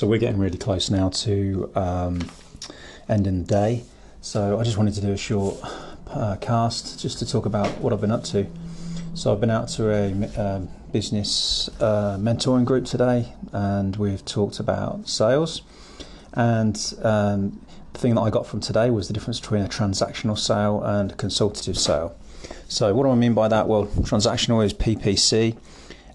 So we're getting really close now to um, ending the day. So I just wanted to do a short uh, cast just to talk about what I've been up to. So I've been out to a uh, business uh, mentoring group today, and we've talked about sales. And um, the thing that I got from today was the difference between a transactional sale and a consultative sale. So what do I mean by that? Well, transactional is PPC,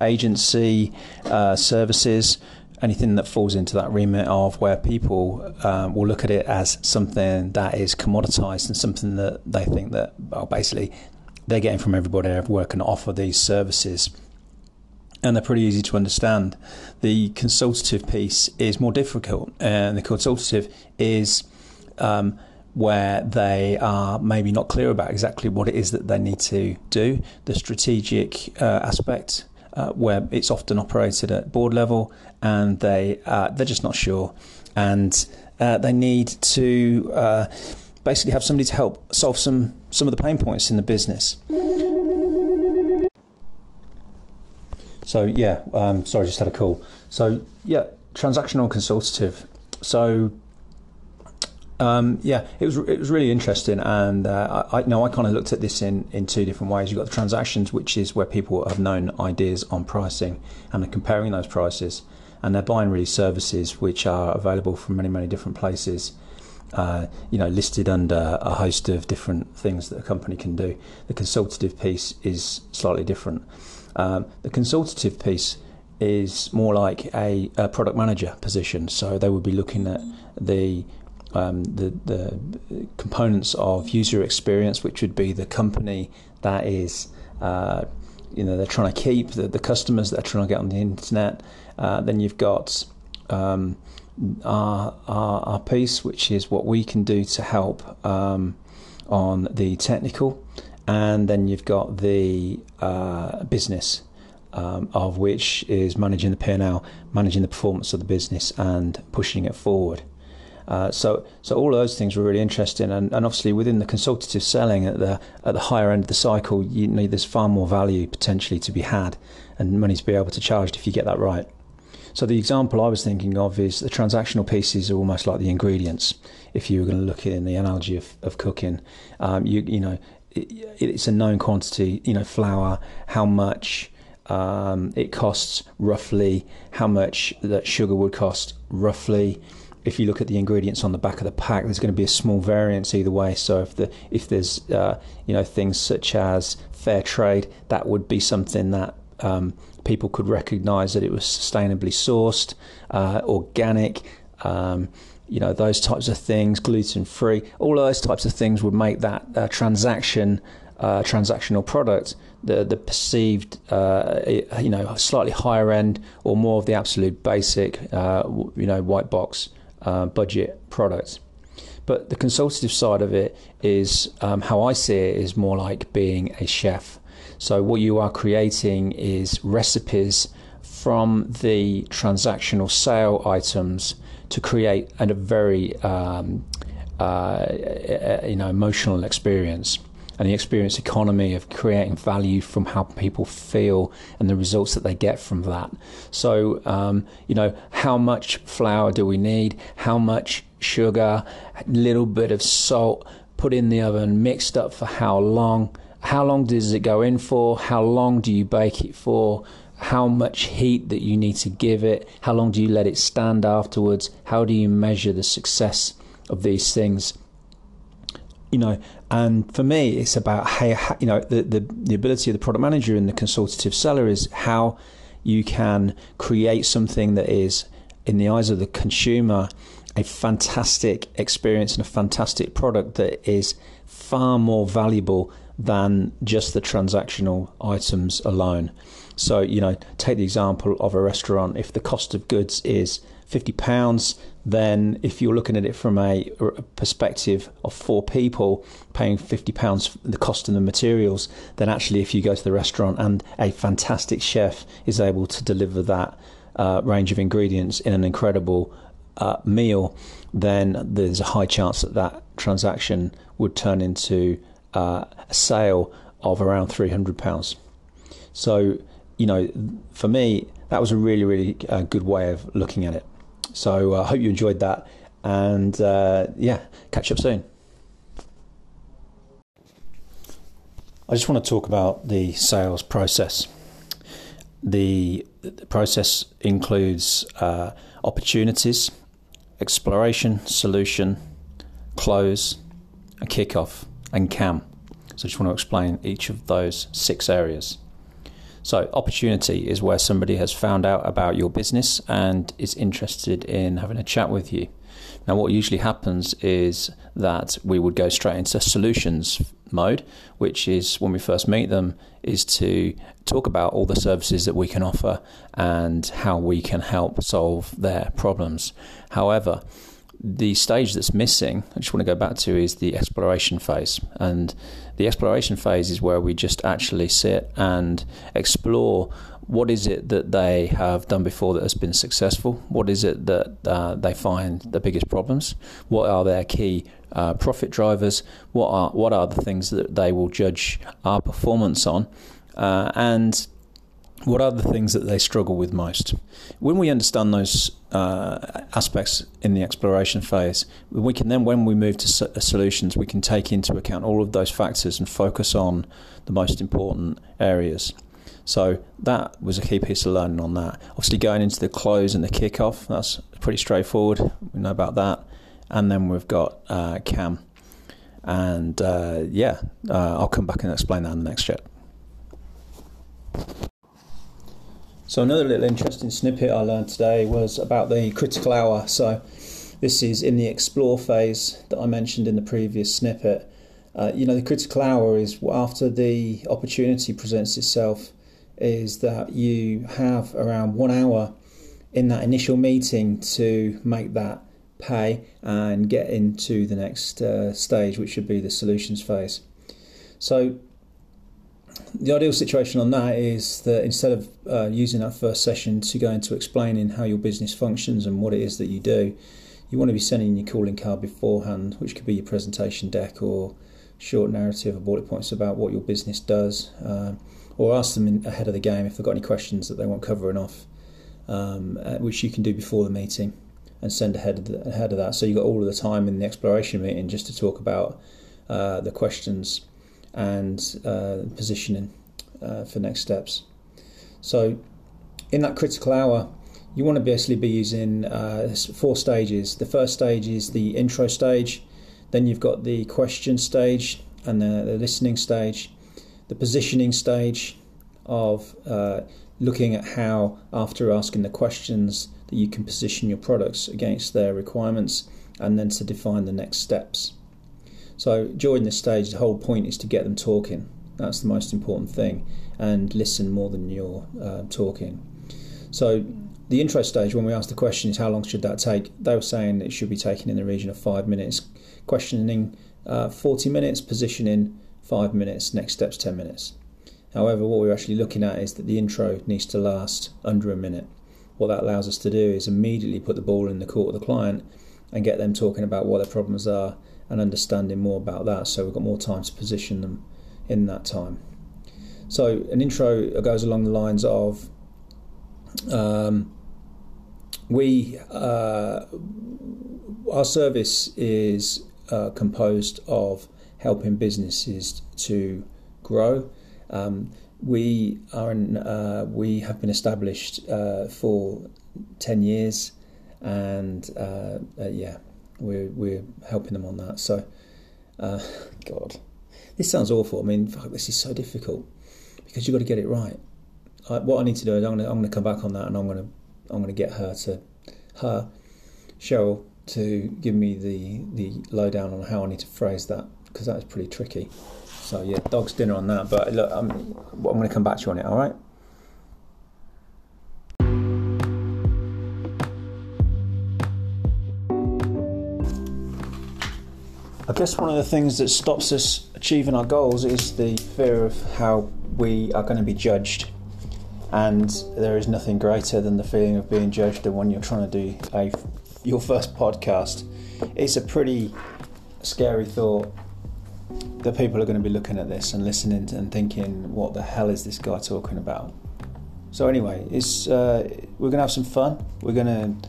agency uh, services anything that falls into that remit of where people um, will look at it as something that is commoditized and something that they think that well, basically they're getting from everybody everywhere can offer these services and they're pretty easy to understand. The consultative piece is more difficult, and the consultative is um, where they are maybe not clear about exactly what it is that they need to do. The strategic uh, aspect uh, where it's often operated at board level, and they uh, they're just not sure, and uh, they need to uh, basically have somebody to help solve some some of the pain points in the business. So yeah, um, sorry, just had a call. So yeah, transactional consultative. So um, yeah, it was it was really interesting, and uh, I, I know I kind of looked at this in, in two different ways. You've got the transactions, which is where people have known ideas on pricing and are comparing those prices, and they're buying really services which are available from many many different places. Uh, you know, listed under a host of different things that a company can do. The consultative piece is slightly different. Um, the consultative piece is more like a, a, product manager position. So they would be looking at the um, the, the components of user experience, which would be the company that is, uh, you know, they're trying to keep the, the customers that are trying to get on the internet. Uh, then you've got um, our, our, our, piece, which is what we can do to help um, on the technical. And then you've got the uh, business, um, of which is managing the P&L, managing the performance of the business, and pushing it forward. Uh, so, so all those things were really interesting, and, and obviously within the consultative selling at the at the higher end of the cycle, you know, there's far more value potentially to be had, and money to be able to charge if you get that right. So the example I was thinking of is the transactional pieces are almost like the ingredients. If you were going to look at in the analogy of, of cooking, um, you you know, it, it's a known quantity. You know, flour, how much. Um, it costs roughly how much that sugar would cost roughly if you look at the ingredients on the back of the pack, there's going to be a small variance either way. So if the if there's uh, you know things such as fair trade, that would be something that um, people could recognise that it was sustainably sourced, uh, organic. Um, you know those types of things, gluten free. All those types of things would make that uh, transaction uh, transactional product the the perceived uh, you know slightly higher end or more of the absolute basic uh, you know white box uh, budget products. But the consultative side of it is um, how I see it is more like being a chef. So what you are creating is recipes from the transactional sale items to create a very um, uh, you know emotional experience and the experience economy of creating value from how people feel and the results that they get from that. So, um, you know, how much flour do we need? How much sugar? A little bit of salt. Put in the oven. Mixed up for how long? How long does it go in for? How long do you bake it for? How much heat that you need to give it? How long do you let it stand afterwards? How do you measure the success of these things? You know, and for me, it's about how, you know the, the the ability of the product manager and the consultative seller is how you can create something that is, in the eyes of the consumer, a fantastic experience and a fantastic product that is far more valuable than just the transactional items alone. So, you know, take the example of a restaurant. If the cost of goods is fifty pounds, then if you're looking at it from a, perspective of four people paying fifty pounds the cost of the materials, then actually if you go to the restaurant and a fantastic chef is able to deliver that uh, range of ingredients in an incredible uh, meal, then there's a high chance that that transaction would turn into uh, a sale of around three hundred pounds. So, you know, for me, that was a really, really uh, good way of looking at it. So I uh, hope you enjoyed that, and uh, yeah, catch up soon. I just want to talk about the sales process. The, the process includes uh, opportunities, exploration, solution, close, a kickoff, and CAM. So I just want to explain each of those six areas. So, opportunity is where somebody has found out about your business and is interested in having a chat with you. Now, what usually happens is that we would go straight into solutions mode, which is when we first meet them, is to talk about all the services that we can offer and how we can help solve their problems. However, the stage that's missing, I just want to go back to, is the exploration phase. And the exploration phase is where we just actually sit and explore what is it that they have done before that has been successful? What is it that uh, they find the biggest problems? What are their key uh, profit drivers? What are what are the things that they will judge our performance on? Uh, and what are the things that they struggle with most? When we understand those uh, aspects in the exploration phase, we can then, when we move to uh, solutions, we can take into account all of those factors and focus on the most important areas. So that was a key piece of learning on that. Obviously, going into the close and the kickoff, that's pretty straightforward. We know about that. And then we've got uh, CAM. And uh, yeah, uh, I'll come back and explain that in the next chat. So another little interesting snippet I learned today was about the critical hour. So this is in the explore phase that I mentioned in the previous snippet. Uh, you know, the critical hour is after the opportunity presents itself, is that you have around one hour in that initial meeting to make that pay and get into the next uh, stage, which should be the solutions phase. So the ideal situation on that is that instead of uh, using that first session to go into explaining how your business functions and what it is that you do, you want to be sending your calling card beforehand, which could be your presentation deck or short narrative or bullet points about what your business does, uh, or ask them in, ahead of the game if they've got any questions that they want covering off, um, uh, which you can do before the meeting and send ahead of, the, ahead of that. So you've got all of the time in the exploration meeting just to talk about uh, the questions and uh, positioning uh, for next steps. So, in that critical hour, you want to basically be using uh, four stages. The first stage is the intro stage, then you've got the question stage and the, the listening stage, the positioning stage of uh, looking at how, after asking the questions, that you can position your products against their requirements, and then to define the next steps. So during this stage, the whole point is to get them talking. That's the most important thing, and listen more than you're uh, talking. So the intro stage, when we asked the question, is how long should that take? They were saying it should be taken in the region of five minutes. Questioning, uh, 40 minutes. Positioning, five minutes. Next steps, 10 minutes. However, what we're actually looking at is that the intro needs to last under a minute. What that allows us to do is immediately put the ball in the court of the client and get them talking about what their problems are and understanding more about that. So we've got more time to position them in that time. So an intro goes along the lines of um, we uh, our service is uh, composed of helping businesses to grow. Um, we are in, uh, we have been established uh, for ten years, and uh, uh, yeah, we're we're helping them on that. So, uh, God, this sounds awful. I mean, fuck, this is so difficult because you've got to get it right. I, what I need to do is I'm going to I'm to come back on that, and I'm going to I'm to get her to her Cheryl to give me the the lowdown on how I need to phrase that because that is pretty tricky. So yeah, dog's dinner on that. But look, I'm I'm going to come back to you on it. All right. I guess one of the things that stops us achieving our goals is the fear of how we are going to be judged. And there is nothing greater than the feeling of being judged than when you're trying to do a, your first podcast. It's a pretty scary thought that people are going to be looking at this and listening and thinking, what the hell is this guy talking about? So, anyway, it's, uh, we're going to have some fun. We're going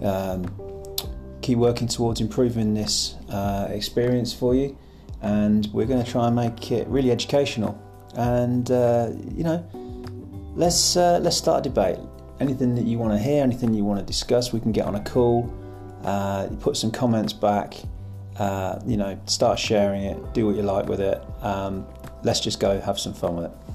to um, keep working towards improving this uh, experience for you, and we're going to try and make it really educational. And uh, you know, let's uh, let's start a debate. Anything that you want to hear, anything you want to discuss, we can get on a call. Uh, put some comments back. Uh, you know, start sharing it. Do what you like with it. Um, let's just go have some fun with it.